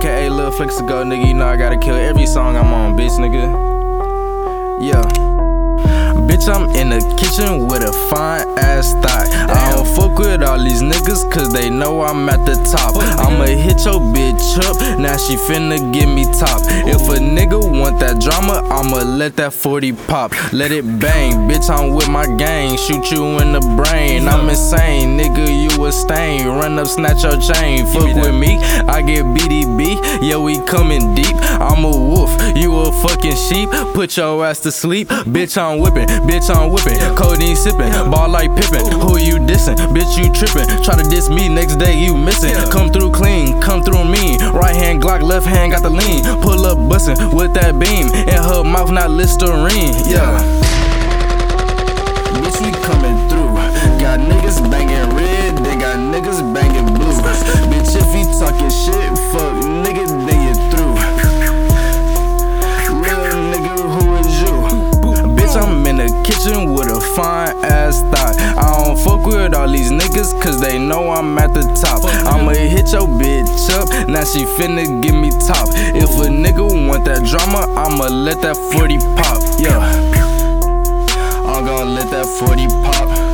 aka Lil Flicks to go, nigga. You know I gotta kill every song I'm on, bitch, nigga. Yeah. Bitch, I'm in the kitchen with a fine ass thigh. I don't fuck with all these niggas cause they know I'm at the top. I'ma hit your bitch up, now she finna give me top. If a nigga want that drama, I'ma let that 40 pop. Let it bang, bitch, I'm with my gang. Shoot you in the brain, I'm insane. A stain. Run up, snatch your chain. Fuck with me, I get BDB. Yeah, we coming deep. I'm a wolf, you a fucking sheep. Put your ass to sleep. Bitch, I'm whipping. Bitch, I'm whipping. Codeine sipping. Ball like Pippen. Who you dissing? Bitch, you tripping. Try to diss me, next day you missing. Come through clean, come through mean. Right hand Glock, left hand got the lean. Pull up bussin' with that beam. In her mouth, not Listerine. Yeah. The kitchen with a fine ass thigh. I don't fuck with all these niggas cause they know I'm at the top. I'ma hit your bitch up, now she finna give me top. If a nigga want that drama, I'ma let that 40 pop. Yeah. I'm gonna let that 40 pop.